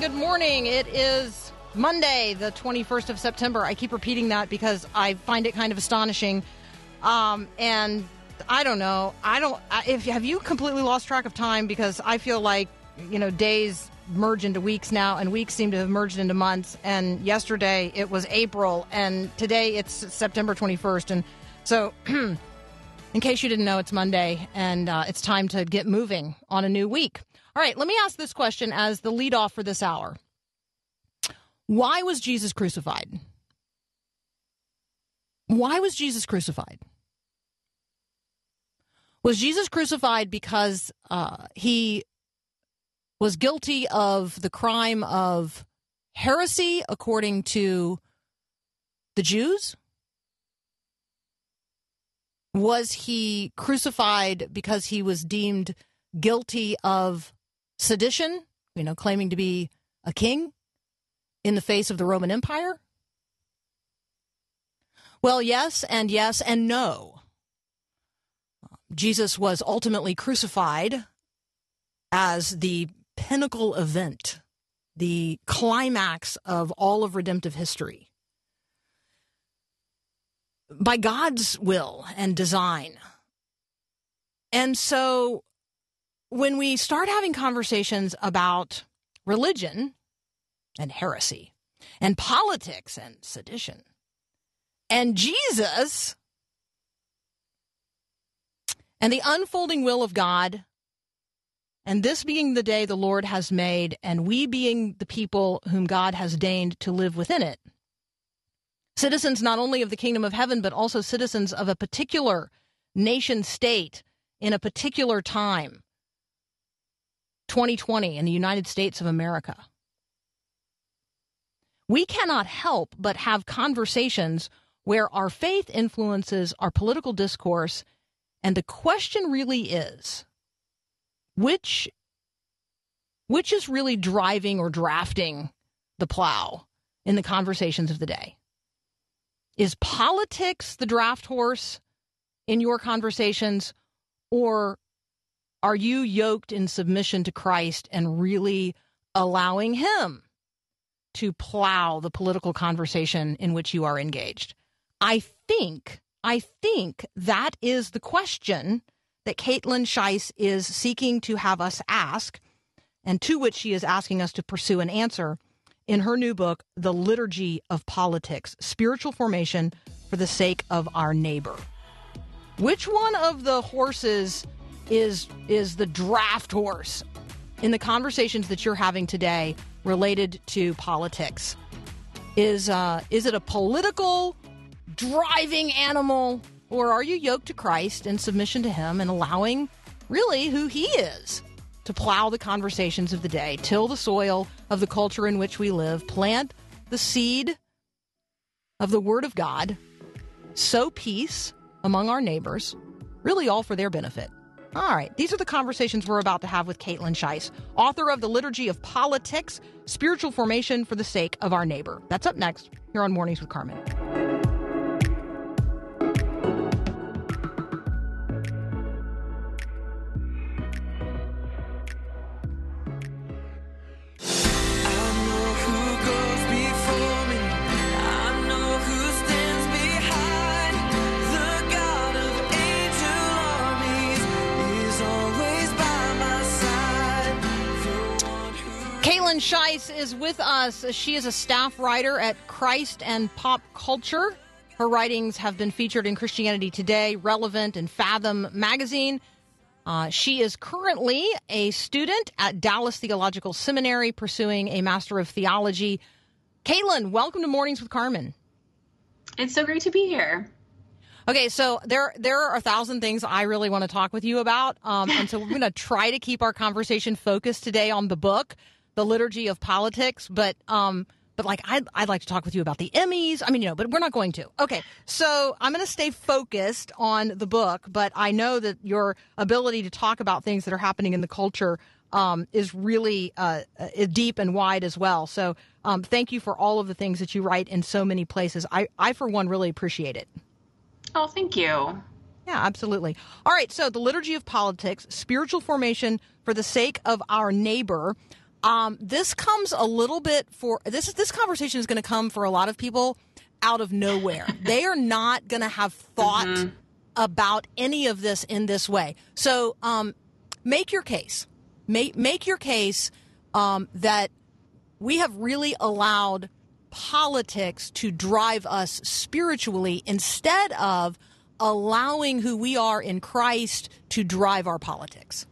Good morning. It is Monday, the 21st of September. I keep repeating that because I find it kind of astonishing. Um, and I don't know. I don't. If have you completely lost track of time? Because I feel like you know days merge into weeks now, and weeks seem to have merged into months. And yesterday it was April, and today it's September 21st. And so, in case you didn't know, it's Monday, and uh, it's time to get moving on a new week. All right, let me ask this question as the lead off for this hour. Why was Jesus crucified? Why was Jesus crucified? Was Jesus crucified because uh, he was guilty of the crime of heresy according to the Jews? Was he crucified because he was deemed guilty of sedition, you know, claiming to be a king in the face of the Roman Empire? Well, yes, and yes, and no. Jesus was ultimately crucified as the pinnacle event, the climax of all of redemptive history. By God's will and design. And so when we start having conversations about religion and heresy and politics and sedition and Jesus and the unfolding will of God, and this being the day the Lord has made, and we being the people whom God has deigned to live within it. Citizens not only of the kingdom of heaven, but also citizens of a particular nation state in a particular time 2020 in the United States of America. We cannot help but have conversations where our faith influences our political discourse, and the question really is which which is really driving or drafting the plow in the conversations of the day? Is politics the draft horse in your conversations, or are you yoked in submission to Christ and really allowing Him to plow the political conversation in which you are engaged? I think, I think that is the question that Kaitlyn Schiess is seeking to have us ask, and to which she is asking us to pursue an answer in her new book, The Liturgy of Politics Spiritual Formation for the Sake of Our Neighbor. Which one of the horses is is the draft horse in the conversations that you're having today related to politics. Is uh, is it a political driving animal, or are you yoked to Christ in submission to Him and allowing really who He is to plow the conversations of the day, till the soil of the culture in which we live, plant the seed of the Word of God, sow peace among our neighbors, really all for their benefit. All right, these are the conversations we're about to have with Kaitlyn Schiess, author of The Liturgy of Politics Spiritual Formation for the Sake of Our Neighbor. That's up next here on Mornings with Carmen. Kaitlyn Schiess is with us. She is a staff writer at Christ and Pop Culture. Her writings have been featured in Christianity Today, Relevant, and Fathom magazine. Uh, she is currently a student at Dallas Theological Seminary pursuing a Master of Theology. Kaitlyn, welcome to Mornings with Carmen. It's so great to be here. Okay, so there there are a thousand things I really want to talk with you about, um, and so we're going to try to keep our conversation focused today on the book, The Liturgy of Politics. But um, but like I'd, I'd like to talk with you about the Emmys. I mean, you know, but we're not going to. Okay, so I'm going to stay focused on the book, but I know that your ability to talk about things that are happening in the culture um, is really uh, uh, deep and wide as well. So um, thank you for all of the things that you write in so many places. I, I for one, really appreciate it. Oh, thank you. Yeah, absolutely. All right, so the liturgy of politics, spiritual formation for the sake of our neighbor. Um, this comes a little bit for this. This conversation is going to come for a lot of people out of nowhere. they are not going to have thought mm-hmm. about any of this in this way. So, um, make your case. Make make your case um, that we have really allowed politics to drive us spiritually instead of allowing who we are in Christ to drive our politics?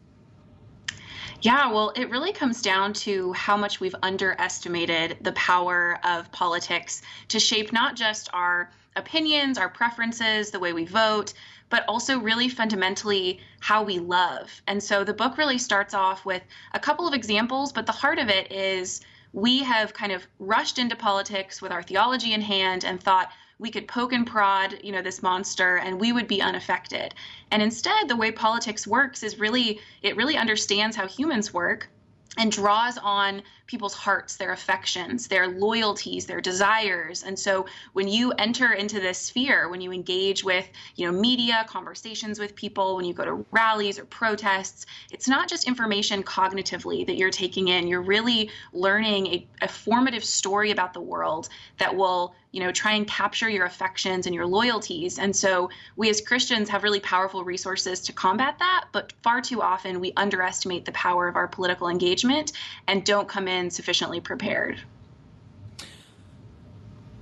Yeah, well, it really comes down to how much we've underestimated the power of politics to shape not just our opinions, our preferences, the way we vote, but also really fundamentally how we love. And so the book really starts off with a couple of examples, but the heart of it is we have kind of rushed into politics with our theology in hand and thought we could poke and prod, you know, this monster and we would be unaffected. And instead, the way politics works is really, it really understands how humans work and draws on people's hearts, their affections, their loyalties, their desires. And so when you enter into this sphere, when you engage with, you know, media, conversations with people, when you go to rallies or protests, it's not just information cognitively that you're taking in. You're really learning a, a formative story about the world that will you know try and capture your affections and your loyalties and so we as christians have really powerful resources to combat that but far too often we underestimate the power of our political engagement and don't come in in sufficiently prepared.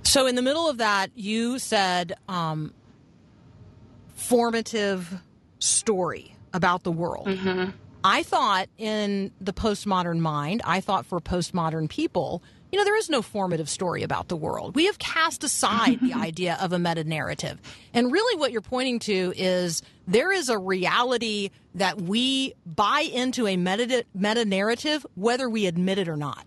So, in the middle of that, you said um, formative story about the world. Mm-hmm. I thought in the postmodern mind, I thought for postmodern people, you know, there is no formative story about the world. We have cast aside the idea of a meta narrative. And really, what you're pointing to is there is a reality that we buy into a meta, meta narrative, whether we admit it or not.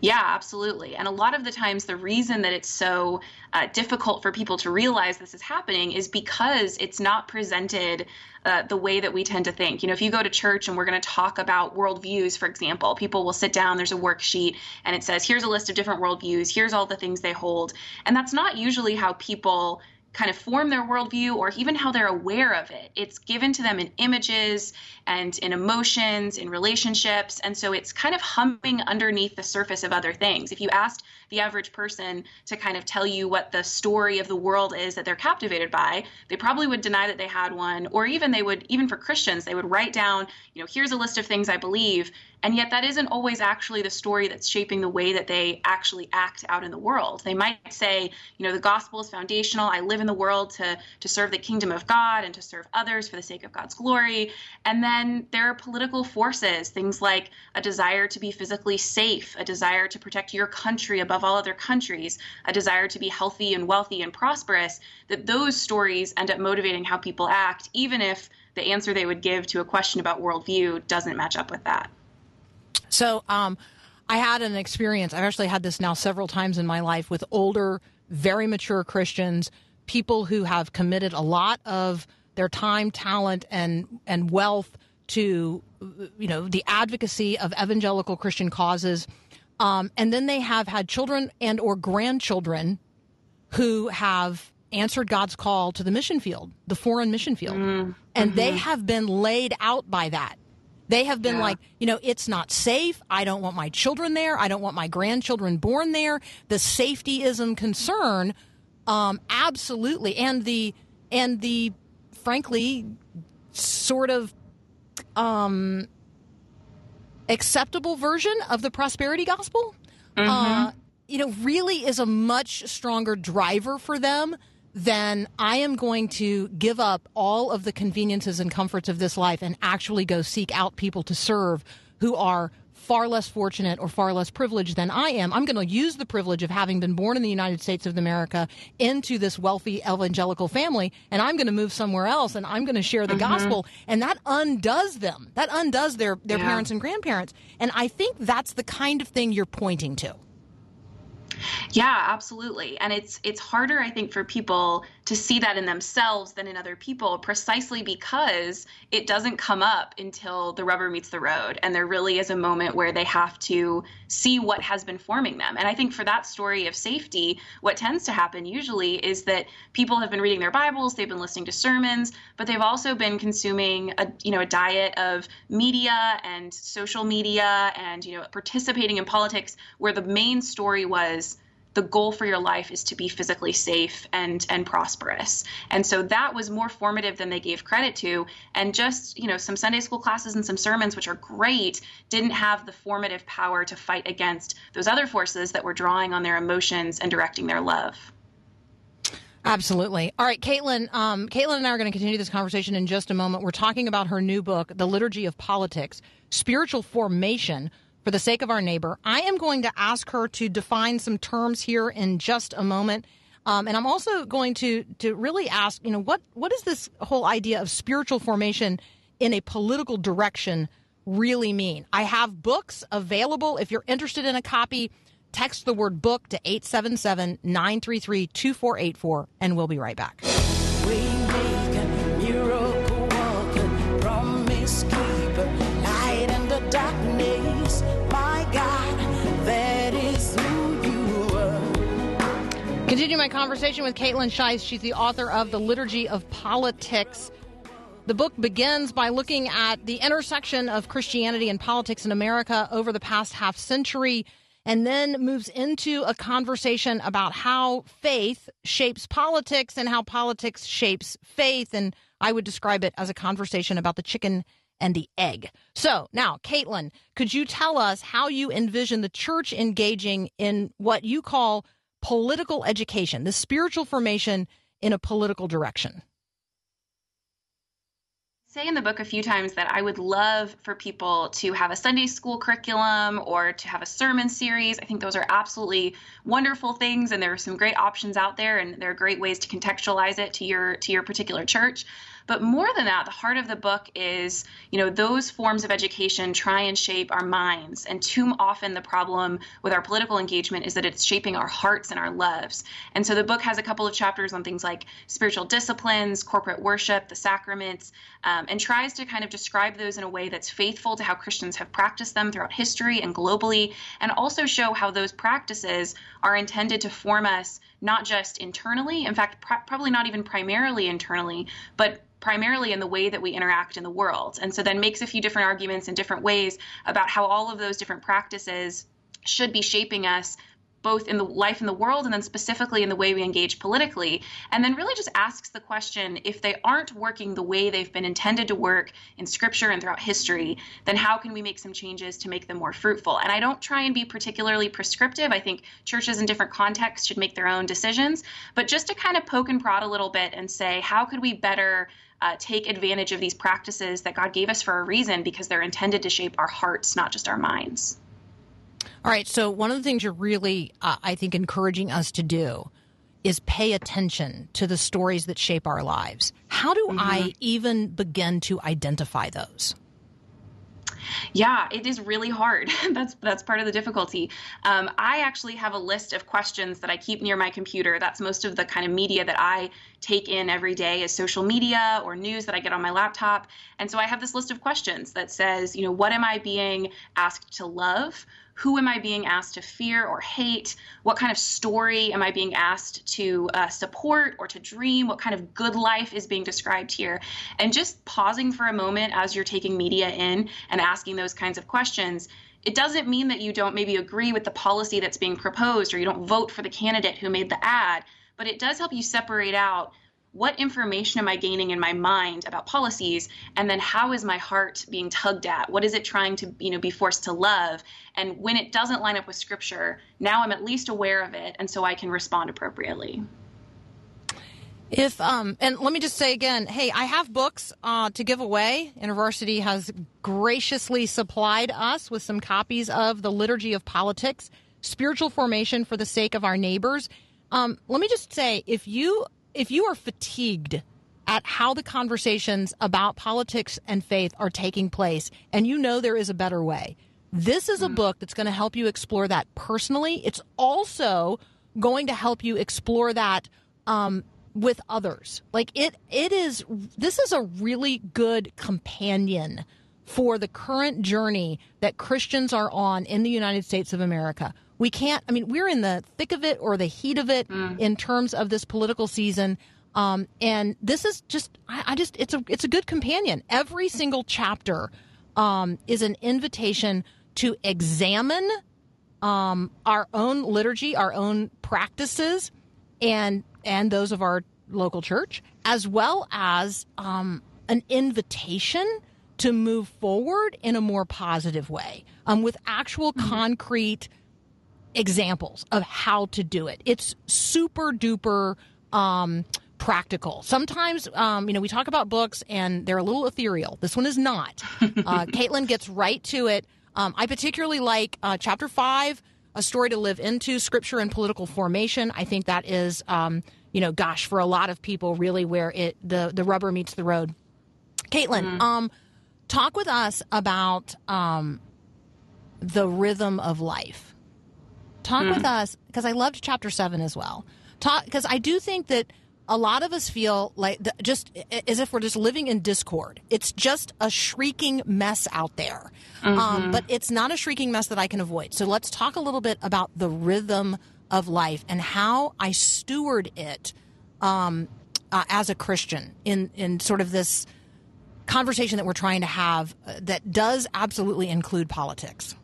Yeah, absolutely. And a lot of the times, the reason that it's so uh, difficult for people to realize this is happening is because it's not presented uh, the way that we tend to think. You know, if you go to church and we're going to talk about worldviews, for example, people will sit down, there's a worksheet, and it says, here's a list of different worldviews, here's all the things they hold. And that's not usually how people kind of form their worldview or even how they're aware of it. It's given to them in images and in emotions, in relationships. And so it's kind of humming underneath the surface of other things. If you asked the average person to kind of tell you what the story of the world is that they're captivated by, they probably would deny that they had one. Or even they would, even for Christians, they would write down, you know, here's a list of things I believe. And yet, that isn't always actually the story that's shaping the way that they actually act out in the world. They might say, you know, the gospel is foundational. I live in the world to, to serve the kingdom of God and to serve others for the sake of God's glory. And then there are political forces, things like a desire to be physically safe, a desire to protect your country above all other countries, a desire to be healthy and wealthy and prosperous, that those stories end up motivating how people act, even if the answer they would give to a question about worldview doesn't match up with that. So, um, I had an experience. I've actually had this now several times in my life with older, very mature Christians, people who have committed a lot of their time, talent, and and wealth to, you know, the advocacy of evangelical Christian causes, um, and then they have had children and or grandchildren who have answered God's call to the mission field, the foreign mission field, mm-hmm. and they mm-hmm. have been laid out by that they have been yeah. like, you know, it's not safe. I don't want my children there. I don't want my grandchildren born there. The safetyism concern, um, absolutely, and the and the frankly sort of um, acceptable version of the prosperity gospel. Mm-hmm. Uh, you know, really is a much stronger driver for them than I am going to give up all of the conveniences and comforts of this life and actually go seek out people to serve who are far less fortunate or far less privileged than I am, I'm going to use the privilege of having been born in the United States of America into this wealthy evangelical family, and I'm going to move somewhere else and I'm going to share the mm-hmm. gospel. And that undoes them. That undoes their, their yeah. parents and grandparents. And I think that's the kind of thing you're pointing to. Yeah, absolutely. And it's it's harder I think for people to see that in themselves than in other people precisely because it doesn't come up until the rubber meets the road and there really is a moment where they have to see what has been forming them. And I think for that story of safety, what tends to happen usually is that people have been reading their Bibles, they've been listening to sermons, but they've also been consuming a you know a diet of media and social media and you know participating in politics where the main story was the goal for your life is to be physically safe and and prosperous. And so that was more formative than they gave credit to. And just, you know, some Sunday school classes and some sermons, which are great, didn't have the formative power to fight against those other forces that were drawing on their emotions and directing their love. Absolutely. All right, Kaitlyn. Um, Kaitlyn and I are going to continue this conversation in just a moment. We're talking about her new book, The Liturgy of Politics Spiritual Formation for the sake of our neighbor. I am going to ask her to define some terms here in just a moment. Um, and I'm also going to to really ask, you know, what what is this whole idea of spiritual formation in a political direction really mean? I have books available. If you're interested in a copy, text the word book to 877 933 2484, and we'll be right back. Continue my conversation with Kaitlyn Schiess. She's the author of The Liturgy of Politics. The book begins by looking at the intersection of Christianity and politics in America over the past half century, and then moves into a conversation about how faith shapes politics and how politics shapes faith. And I would describe it as a conversation about the chicken and the egg. So now, Kaitlyn, could you tell us how you envision the church engaging in what you call political education, the spiritual formation in a political direction? say in the book a few times that I would love for people to have a Sunday school curriculum or to have a sermon series. I think those are absolutely wonderful things and there are some great options out there and there are great ways to contextualize it to your to your particular church. But more than that, the heart of the book is, you know, those forms of education try and shape our minds. And too often the problem with our political engagement is that it's shaping our hearts and our loves. And so the book has a couple of chapters on things like spiritual disciplines, corporate worship, the sacraments, um, and tries to kind of describe those in a way that's faithful to how Christians have practiced them throughout history and globally, and also show how those practices are intended to form us not just internally, in fact, pr- probably not even primarily internally, but primarily in the way that we interact in the world. And so then makes a few different arguments in different ways about how all of those different practices should be shaping us both in the life in the world and then specifically in the way we engage politically and then really just asks the question if they aren't working the way they've been intended to work in scripture and throughout history then how can we make some changes to make them more fruitful? And i don't try and be particularly prescriptive. I think churches in different contexts should make their own decisions. But just to kind of poke and prod a little bit and say how could we better uh, take advantage of these practices that God gave us for a reason because they're intended to shape our hearts, not just our minds. All right. So, one of the things you're really, uh, I think, encouraging us to do is pay attention to the stories that shape our lives. How do mm-hmm. I even begin to identify those? Yeah, it is really hard. that's that's part of the difficulty. Um, I actually have a list of questions that I keep near my computer. That's most of the kind of media that I take in every day is social media or news that I get on my laptop. And so I have this list of questions that says, you know, what am I being asked to love? who am I being asked to fear or hate? What kind of story am I being asked to uh, support or to dream? What kind of good life is being described here? And just pausing for a moment as you're taking media in and asking those kinds of questions. It doesn't mean that you don't maybe agree with the policy that's being proposed or you don't vote for the candidate who made the ad, but it does help you separate out what information am I gaining in my mind about policies, and then how is my heart being tugged at? What is it trying to you know be forced to love? And when it doesn't line up with Scripture, now I'm at least aware of it, and so I can respond appropriately. If um and let me just say again, hey, I have books uh, to give away. InterVarsity has graciously supplied us with some copies of the Liturgy of Politics, Spiritual Formation for the Sake of Our Neighbors. Um, let me just say, if you if you are fatigued at how the conversations about politics and faith are taking place, and you know there is a better way, this is a mm. book that's going to help you explore that personally. It's also going to help you explore that um, with others. Like it, it is. This is a really good companion for the current journey that Christians are on in the United States of America. We can't. I mean, we're in the thick of it or the heat of it mm. in terms of this political season. Um, and this is just, I, I, just, it's a, it's a good companion. Every single chapter um, is an invitation to examine um, our own liturgy, our own practices, and and those of our local church, as well as um, an invitation to move forward in a more positive way um, with actual mm-hmm. concrete examples of how to do it. It's super duper um, practical. Sometimes, um, you know, we talk about books and they're a little ethereal. This one is not. Uh, Kaitlyn gets right to it. Um, I particularly like uh, chapter five a story to live into, scripture and political formation. I think that is, um, you know, gosh, for a lot of people, really where it the the rubber meets the road. Kaitlyn, mm-hmm. um, talk with us about um, the rhythm of life. Talk mm-hmm. with us because I loved chapter seven as well. Talk because I do think that a lot of us feel like the, just as if we're just living in discord. It's just a shrieking mess out there. Um, mm-hmm. Um, but it's not a shrieking mess that I can avoid. So let's talk a little bit about the rhythm of life and how I steward it um, uh, as a Christian in, in sort of this conversation that we're trying to have uh, that does absolutely include politics.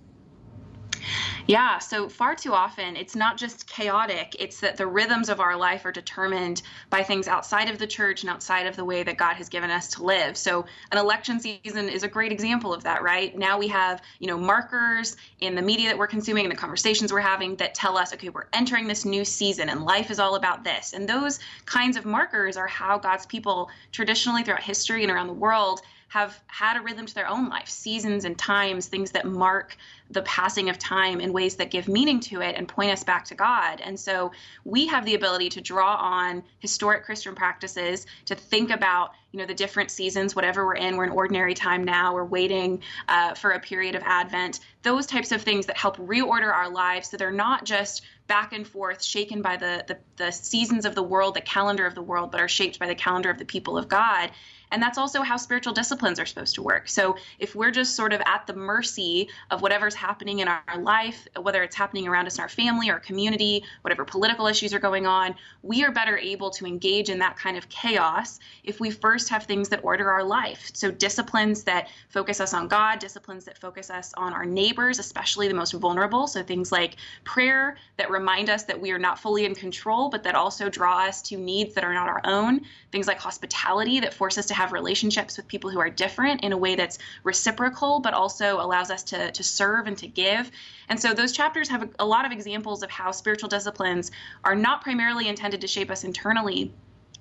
Yeah, so far too often it's not just chaotic, it's that the rhythms of our life are determined by things outside of the church and outside of the way that God has given us to live. So an election season is a great example of that, right? Now we have, you know, markers in the media that we're consuming and the conversations we're having that tell us, okay, we're entering this new season and life is all about this. And those kinds of markers are how God's people traditionally throughout history and around the world have had a rhythm to their own life, seasons and times, things that mark the passing of time in ways that give meaning to it and point us back to God. And so we have the ability to draw on historic Christian practices to think about, you know, the different seasons, whatever we're in. We're in ordinary time now. We're waiting uh, for a period of Advent. Those types of things that help reorder our lives so they're not just back and forth, shaken by the, the, the seasons of the world, the calendar of the world, but are shaped by the calendar of the people of God. And that's also how spiritual disciplines are supposed to work. So if we're just sort of at the mercy of whatever's happening in our life, whether it's happening around us in our family or community, whatever political issues are going on, we are better able to engage in that kind of chaos if we first have things that order our life. So disciplines that focus us on God, disciplines that focus us on our neighbors, especially the most vulnerable. So things like prayer that remind us that we are not fully in control, but that also draw us to needs that are not our own. Things like hospitality that force us to have have relationships with people who are different in a way that's reciprocal, but also allows us to, to serve and to give. And so those chapters have a, a lot of examples of how spiritual disciplines are not primarily intended to shape us internally,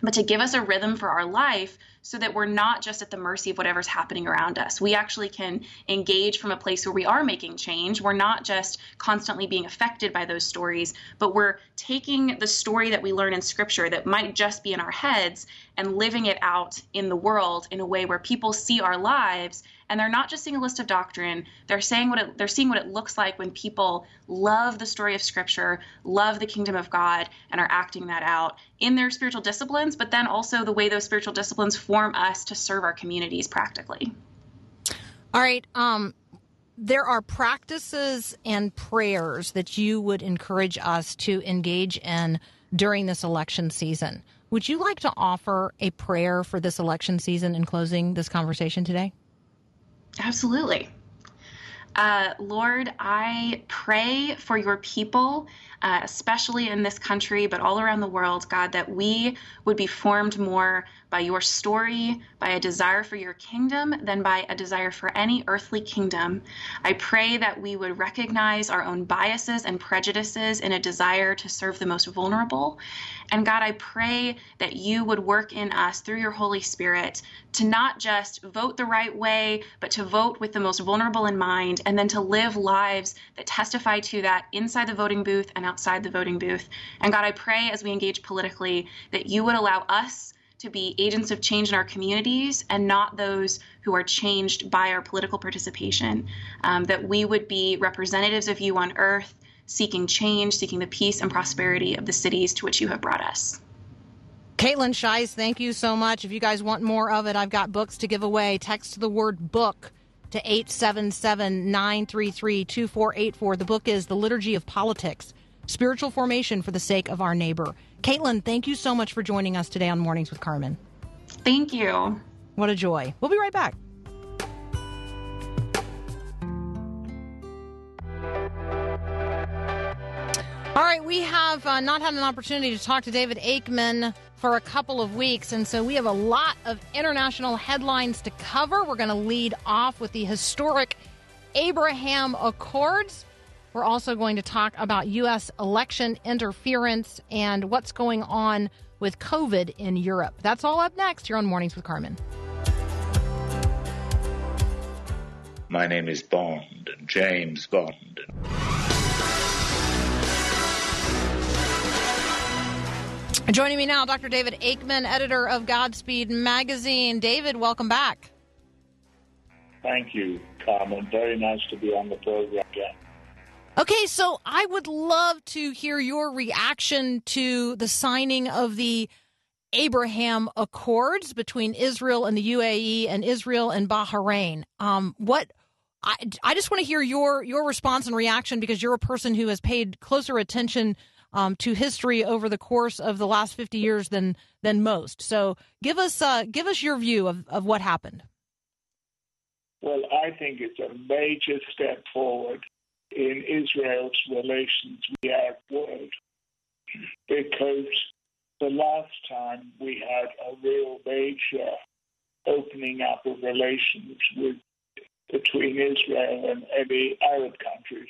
but to give us a rhythm for our life so that we're not just at the mercy of whatever's happening around us. We actually can engage from a place where we are making change. We're not just constantly being affected by those stories, but we're taking the story that we learn in scripture that might just be in our heads and living it out in the world in a way where people see our lives and they're not just seeing a list of doctrine they're saying what it, they're seeing what it looks like when people love the story of scripture love the kingdom of god and are acting that out in their spiritual disciplines but then also the way those spiritual disciplines form us to serve our communities practically all right um there are practices and prayers that you would encourage us to engage in during this election season. Would you like to offer a prayer for this election season in closing this conversation today? Absolutely. Uh, Lord, I pray for your people, uh, especially in this country, but all around the world, God, that we would be formed more by your story, by a desire for your kingdom, than by a desire for any earthly kingdom. I pray that we would recognize our own biases and prejudices in a desire to serve the most vulnerable. And God, I pray that you would work in us through your Holy Spirit to not just vote the right way, but to vote with the most vulnerable in mind, and then to live lives that testify to that inside the voting booth and outside the voting booth. And God, I pray as we engage politically that you would allow us to be agents of change in our communities and not those who are changed by our political participation. Um, that we would be representatives of you on earth, seeking change, seeking the peace and prosperity of the cities to which you have brought us. Kaitlyn Schiess, thank you so much. If you guys want more of it, I've got books to give away. Text the word book to 877 933 2484. The book is The Liturgy of Politics Spiritual Formation for the Sake of Our Neighbor. Kaitlyn, thank you so much for joining us today on Mornings with Carmen. Thank you. What a joy. We'll be right back. All right, we have uh, not had an opportunity to talk to David Aikman for a couple of weeks, and so we have a lot of international headlines to cover. We're going to lead off with the historic Abraham Accords. We're also going to talk about U.S. election interference and what's going on with COVID in Europe. That's all up next here on Mornings with Carmen. My name is Bond, James Bond. Joining me now, Dr. David Aikman, editor of Godspeed Magazine. David, welcome back. Thank you, Carmen. Very nice to be on the program again. Okay, so I would love to hear your reaction to the signing of the Abraham Accords between Israel and the UAE and Israel and Bahrain. Um, what I, I just want to hear your your response and reaction because you're a person who has paid closer attention um, to history over the course of the last 50 years than than most. So give us uh, give us your view of, of what happened. Well, I think it's a major step forward in Israel's relations with Arab world because the last time we had a real major opening up of relations with between Israel and any Arab countries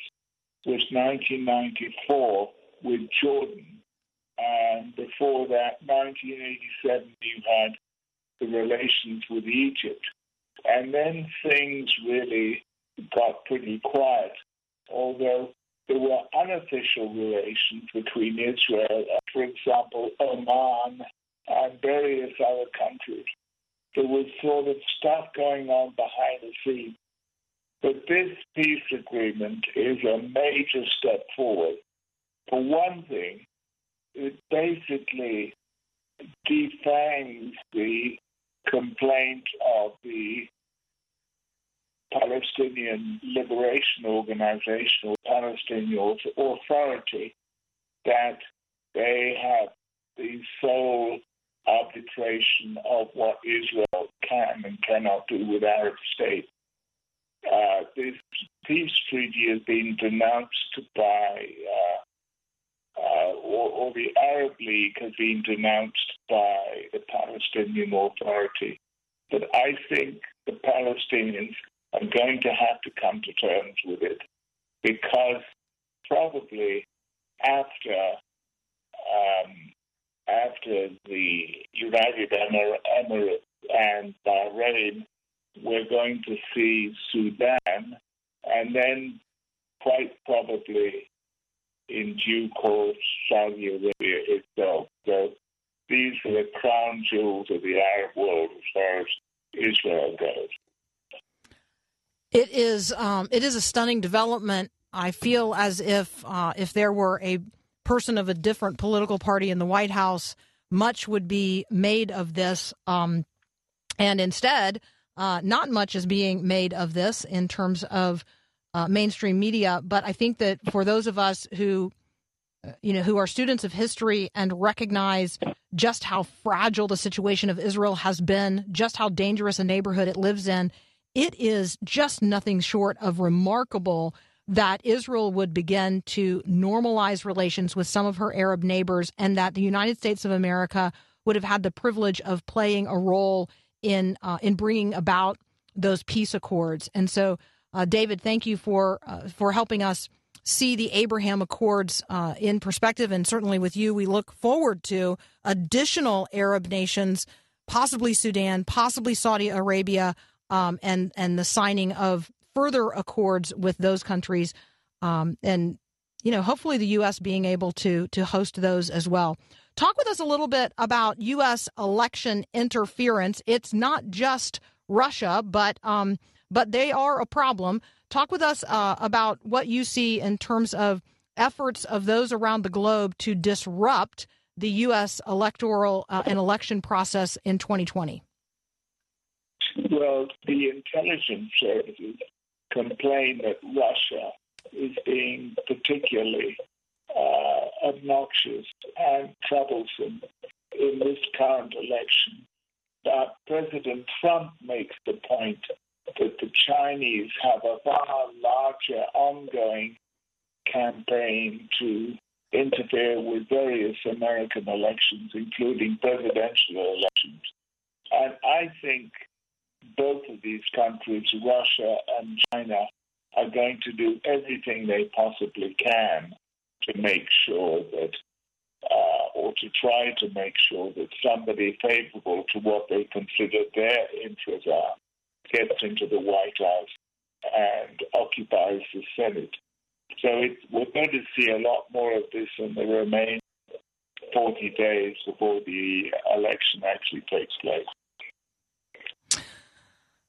was 1994 with Jordan. And before that, 1987, you had the relations with Egypt. And then things really got pretty quiet although there were unofficial relations between Israel, for example, Oman and various other countries. There was sort of stuff going on behind the scenes. But this peace agreement is a major step forward. For one thing, it basically defangs the complaint of the Palestinian Liberation Organization or Palestinian Authority that they have the sole arbitration of what Israel can and cannot do with Arab states. Uh, this peace treaty has been denounced by, uh, uh, or, or the Arab League has been denounced by the Palestinian Authority. But I think the Palestinians are going to have to come to terms with it because probably after um, after the United Emir- Emirates and Bahrain, we're going to see Sudan, and then quite probably in due course Saudi Arabia itself. So these are the crown jewels of the Arab world as far as Israel goes. It is um, it is a stunning development. I feel as if uh, if there were a person of a different political party in the White House, much would be made of this, um, and instead, uh, not much is being made of this in terms of uh, mainstream media. But I think that for those of us who you know, who are students of history and recognize just how fragile the situation of Israel has been, just how dangerous a neighborhood it lives in, it is just nothing short of remarkable that Israel would begin to normalize relations with some of her Arab neighbors and that the United States of America would have had the privilege of playing a role in uh, in bringing about those peace accords. And so, uh, David, thank you for uh, for helping us see the Abraham Accords uh, in perspective. And certainly with you, we look forward to additional Arab nations, possibly Sudan, possibly Saudi Arabia, um, and and the signing of further accords with those countries. Um, and you know, hopefully the U.S. being able to to host those as well. Talk with us a little bit about U.S. election interference. It's not just Russia, but um, but they are a problem. Talk with us uh, about what you see in terms of efforts of those around the globe to disrupt the U.S. electoral uh, and election process in 2020. Well, the intelligence services complain that Russia is being particularly uh, obnoxious and troublesome in this current election. But President Trump makes the point that the Chinese have a far larger ongoing campaign to interfere with various American elections, including presidential elections. And I think both of these countries, Russia and China, are going to do everything they possibly can to make sure that, uh, or to try to make sure that somebody favorable to what they consider their interests are gets into the White House and occupies the Senate. So it, we're going to see a lot more of this in the remaining 40 days before the election actually takes place.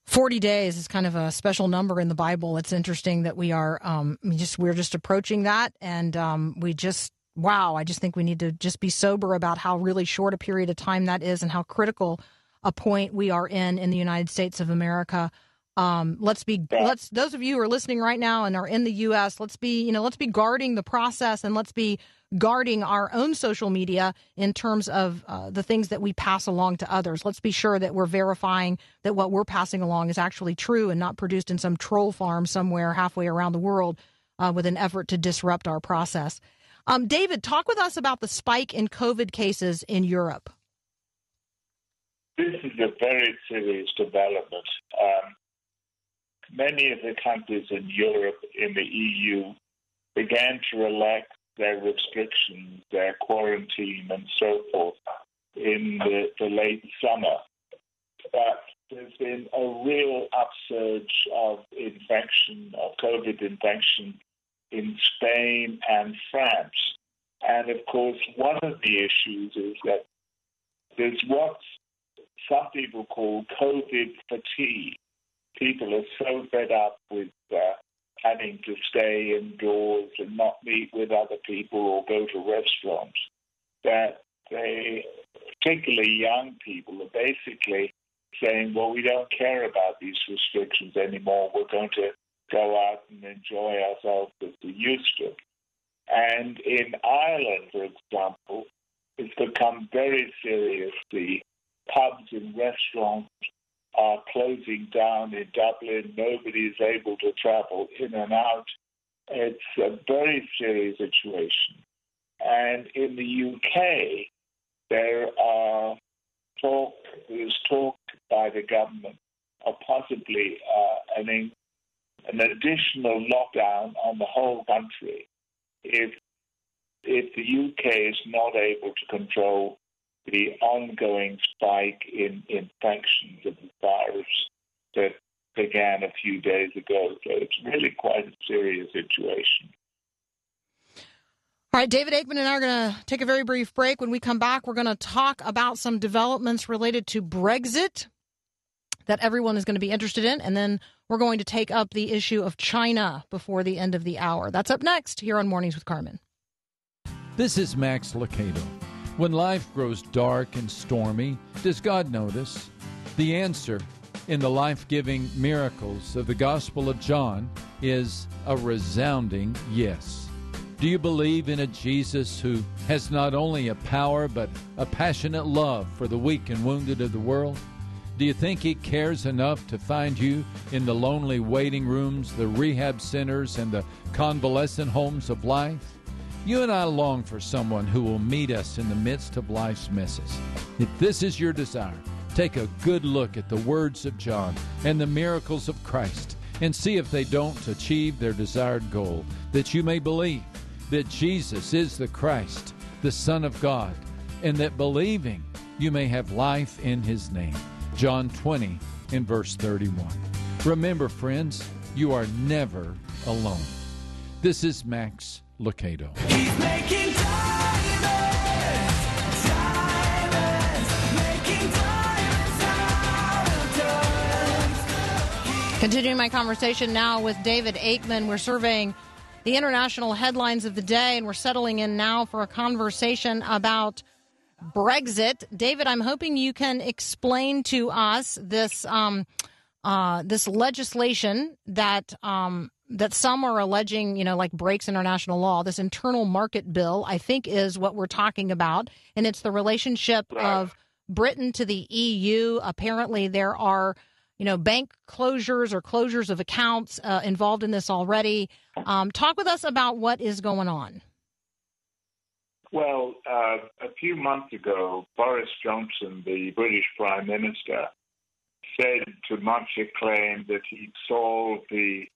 40 days is kind of a special number in the Bible. It's interesting that we are um, just we're just approaching that, and um, we just wow. I just think we need to just be sober about how really short a period of time that is, and how critical a point we are in in the United States of America. Um, let's be let's those of you who are listening right now and are in the U.S. Let's be you know let's be guarding the process and let's be guarding our own social media in terms of uh, the things that we pass along to others. Let's be sure that we're verifying that what we're passing along is actually true and not produced in some troll farm somewhere halfway around the world uh, with an effort to disrupt our process. Um, David, talk with us about the spike in COVID cases in Europe. This is a very serious development. Um, many of the countries in Europe, in the EU, began to relax their restrictions, their quarantine, and so forth in the, the late summer. But there's been a real upsurge of infection, of COVID infection in Spain and France. And of course, one of the issues is that there's what some people call COVID fatigue. People are so fed up with uh, having to stay indoors and not meet with other people or go to restaurants, that they, particularly young people, are basically saying, well, we don't care about these restrictions anymore. We're going to go out and enjoy ourselves as we used to. And in Ireland, for example, it's become very serious. The pubs and restaurants are closing down in Dublin. Nobody is able to travel in and out. It's a very serious situation. And in the UK, there are talk, there's talk by the government of possibly uh, an, an additional lockdown on the whole country if if the UK is not able to control the ongoing spike in infections of the virus that began a few days ago. So it's really quite a serious situation. All right, David Aikman and I are going to take a very brief break. When we come back, we're going to talk about some developments related to Brexit that everyone is going to be interested in. And then we're going to take up the issue of China before the end of the hour. That's up next here on Mornings with Carmen. This is Max Lucado. When life grows dark and stormy, does God notice? The answer in the life giving miracles of the Gospel of John is a resounding yes. Do you believe in a Jesus who has not only a power but a passionate love for the weak and wounded of the world? Do you think he cares enough to find you in the lonely waiting rooms, the rehab centers, and the convalescent homes of life? You and I long for someone who will meet us in the midst of life's messes. If this is your desire, take a good look at the words of John and the miracles of Christ and see if they don't achieve their desired goal, that you may believe that Jesus is the Christ, the Son of God, and that believing you may have life in his name. John 20 in verse 31. Remember, friends, you are never alone. This is Max Lucado. Continuing my conversation now with David Aikman, we're surveying the international headlines of the day, and we're settling in now for a conversation about Brexit. David, I'm hoping you can explain to us this um, uh, this legislation that um, that some are alleging, you know, like breaks international law. This internal market bill, I think, is what we're talking about, and it's the relationship of Britain to the EU. Apparently, there are you know, bank closures or closures of accounts uh, involved in this already. Um, talk with us about what is going on. Well, uh, a few months ago, Boris Johnson, the British Prime Minister, said to much acclaim that he'd solved the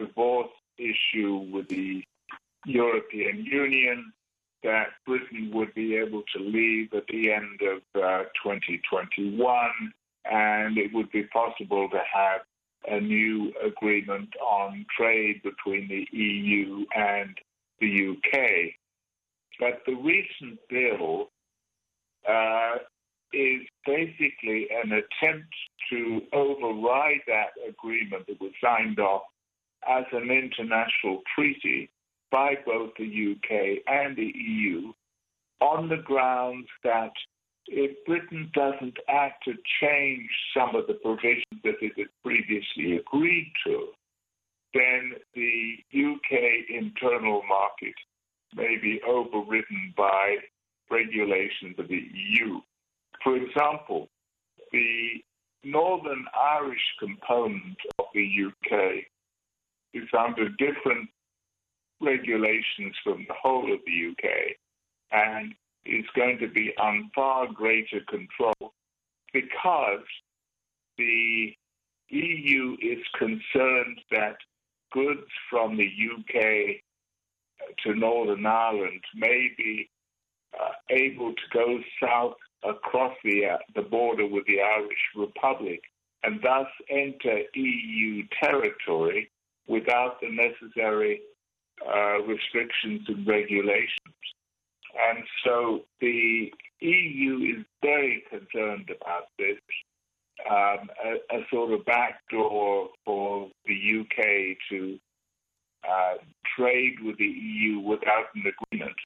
divorce issue with the European Union, that Britain would be able to leave at the end of uh, 2021, and it would be possible to have a new agreement on trade between the EU and the UK. But the recent bill uh, is basically an attempt to override that agreement that was signed off as an international treaty by both the UK and the EU on the grounds that if Britain doesn't act to change some of the provisions that it had previously agreed to, then the UK internal market may be overridden by regulations of the EU. For example, the Northern Irish component of the UK is under different regulations from the whole of the UK and is going to be on far greater control because the EU is concerned that goods from the UK to Northern Ireland may be uh, able to go south across the, uh, the border with the Irish Republic and thus enter EU territory without the necessary uh, restrictions and regulations. And so the EU is very concerned about this, um, a, a, sort of backdoor for the UK to uh, trade with the EU without an agreement.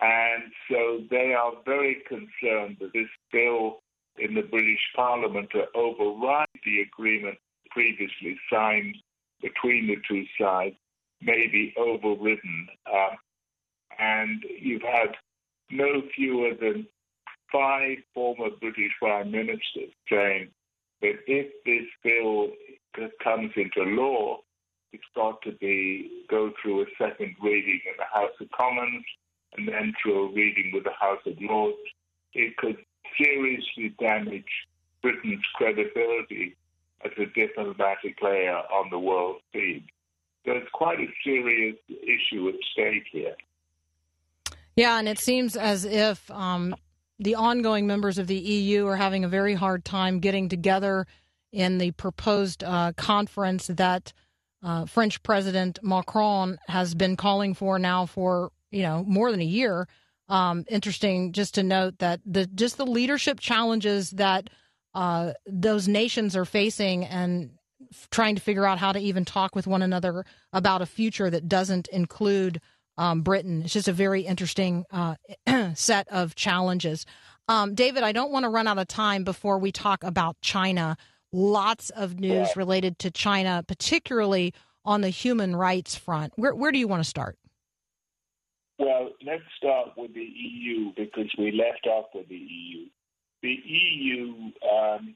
And so they are very concerned that this bill in the British Parliament to override the agreement previously signed between the two sides may be overridden. Um, and you've had no fewer than five former British prime ministers saying that if this bill comes into law, it's got to be go through a second reading in the House of Commons and then through a reading with the House of Lords. It could seriously damage Britain's credibility as a diplomatic player on the world scene. There's quite a serious issue at stake here. Yeah, and it seems as if um, the ongoing members of the EU are having a very hard time getting together in the proposed uh, conference that uh, French President Macron has been calling for now for you know more than a year. Um, interesting, just to note that the just the leadership challenges that uh, those nations are facing and f- trying to figure out how to even talk with one another about a future that doesn't include um, Britain. It's just a very interesting uh, set of challenges. Um, David, I don't want to run out of time before we talk about China lots of news related to China, particularly on the human rights front. Where, where do you want to start? Well, let's start with the EU because we left off with the EU. The EU um,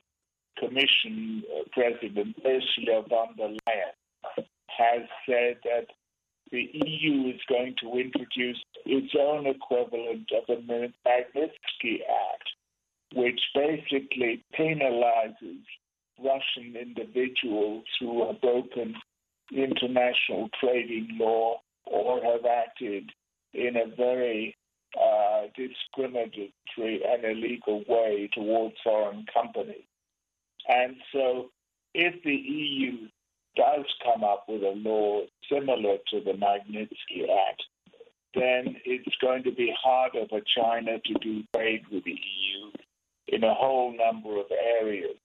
Commission uh, President Ursula von der Leyen has said that the EU is going to introduce its own equivalent of the Magnitsky Act, which basically penalizes Russian individuals who have broken international trading law or have acted in a very uh, discriminatory and illegal way towards foreign companies. And so, if the EU does come up with a law similar to the Magnitsky Act, then it's going to be harder for China to do trade with the EU in a whole number of areas.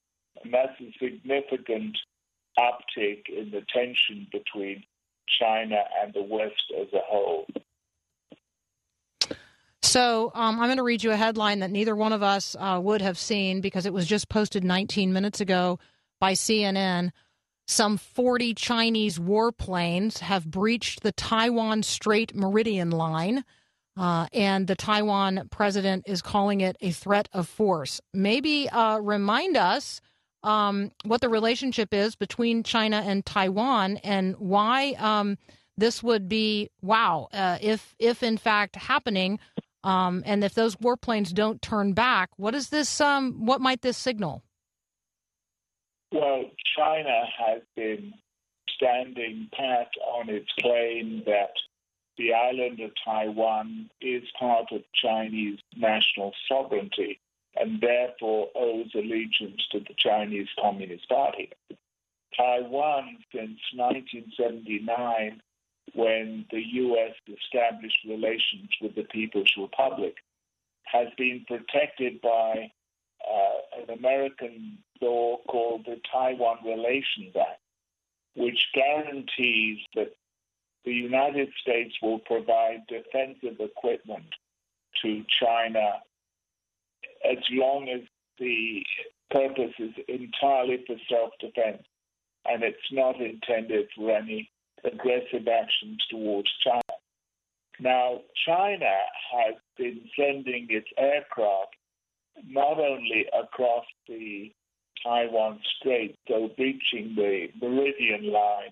And that's a significant uptick in the tension between China and the West as a whole. So um, I'm going to read you a headline that neither one of us uh, would have seen because it was just posted 19 minutes ago by CNN. Some 40 Chinese warplanes have breached the Taiwan Strait Meridian Line, uh, and the Taiwan president is calling it a threat of force. Maybe uh, remind us um, what the relationship is between China and Taiwan and why um, this would be wow uh, if if in fact happening. Um, and if those warplanes don't turn back, what is this? Um, what might this signal? Well, China has been standing pat on its claim that the island of Taiwan is part of Chinese national sovereignty and therefore owes allegiance to the Chinese Communist Party. Taiwan, since 1979, when the U.S. established relations with the People's Republic, has been protected by uh, an American law called the Taiwan Relations Act, which guarantees that the United States will provide defensive equipment to China as long as the purpose is entirely for self defense and it's not intended for any aggressive actions towards China. Now, China has been sending its aircraft not only across the Taiwan Strait, so breaching the meridian line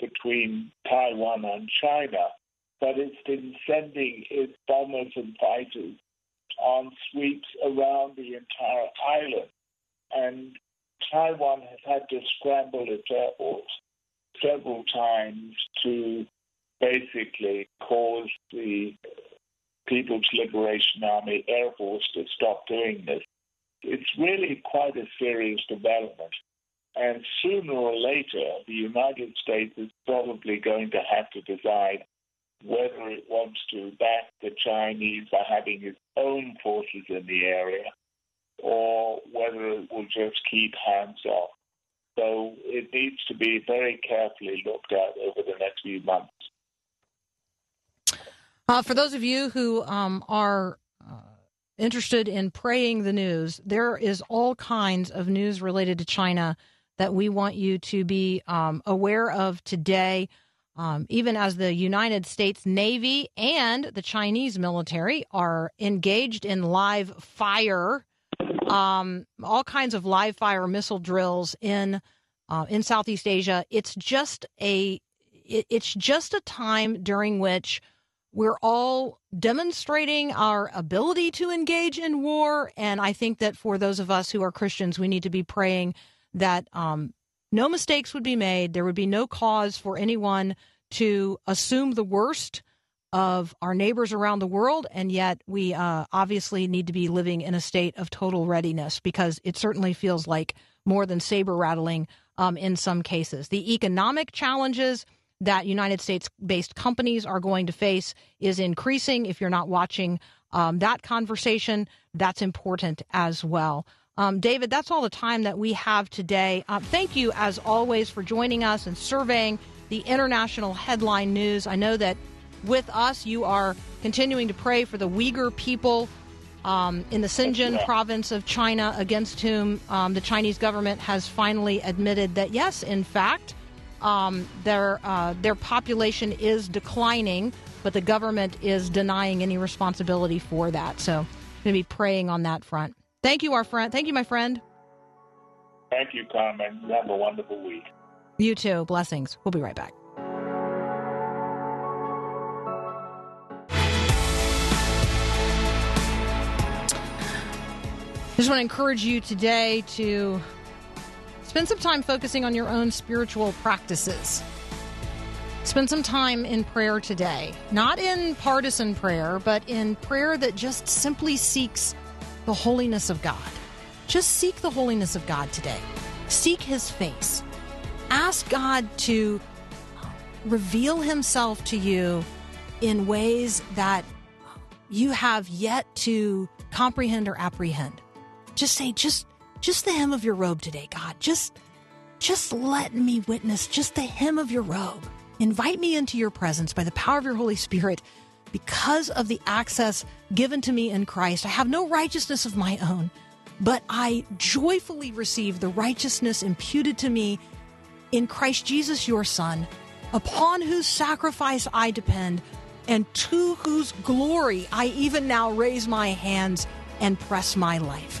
between Taiwan and China, but it's been sending its bombers and fighters on sweeps around the entire island. And Taiwan has had to scramble its airports several times to basically cause the People's Liberation Army Air Force to stop doing this. It's really quite a serious development. And sooner or later, the United States is probably going to have to decide whether it wants to back the Chinese by having its own forces in the area or whether it will just keep hands off. So it needs to be very carefully looked at over the next few months. Uh, for those of you who um, are uh, interested in praying the news, there is all kinds of news related to China that we want you to be um, aware of today. Um, even as the United States Navy and the Chinese military are engaged in live fire, um, all kinds of live fire missile drills in uh, in Southeast Asia. It's just a it, it's just a time during which we're all demonstrating our ability to engage in war, and I think that for those of us who are Christians, we need to be praying that um, no mistakes would be made. There would be no cause for anyone to assume the worst of our neighbors around the world, and yet we uh, obviously need to be living in a state of total readiness because it certainly feels like more than saber rattling um, in some cases. The economic challenges that United States based companies are going to face is increasing. If you're not watching um, that conversation, that's important as well. Um, David, that's all the time that we have today. Uh, thank you, as always, for joining us and surveying the international headline news. I know that with us, you are continuing to pray for the Uyghur people um, in the Xinjiang province of China, against whom um, the Chinese government has finally admitted that, yes, in fact, um, their uh, their population is declining, but the government is denying any responsibility for that. So, I'm going to be praying on that front. Thank you, our friend. Thank you, my friend. Thank you, Carmen. You Have a wonderful week. You too. Blessings. We'll be right back. Just want to encourage you today to spend some time focusing on your own spiritual practices. Spend some time in prayer today, not in partisan prayer, but in prayer that just simply seeks the holiness of God. Just seek the holiness of God today. Seek His face. Ask God to reveal Himself to you in ways that you have yet to comprehend or apprehend. Just say, just, just the hem of your robe today, God. Just, just let me witness just the hem of your robe. Invite me into your presence by the power of your Holy Spirit because of the access given to me in Christ. I have no righteousness of my own, but I joyfully receive the righteousness imputed to me in Christ Jesus, your Son, upon whose sacrifice I depend, and to whose glory I even now raise my hands and press my life.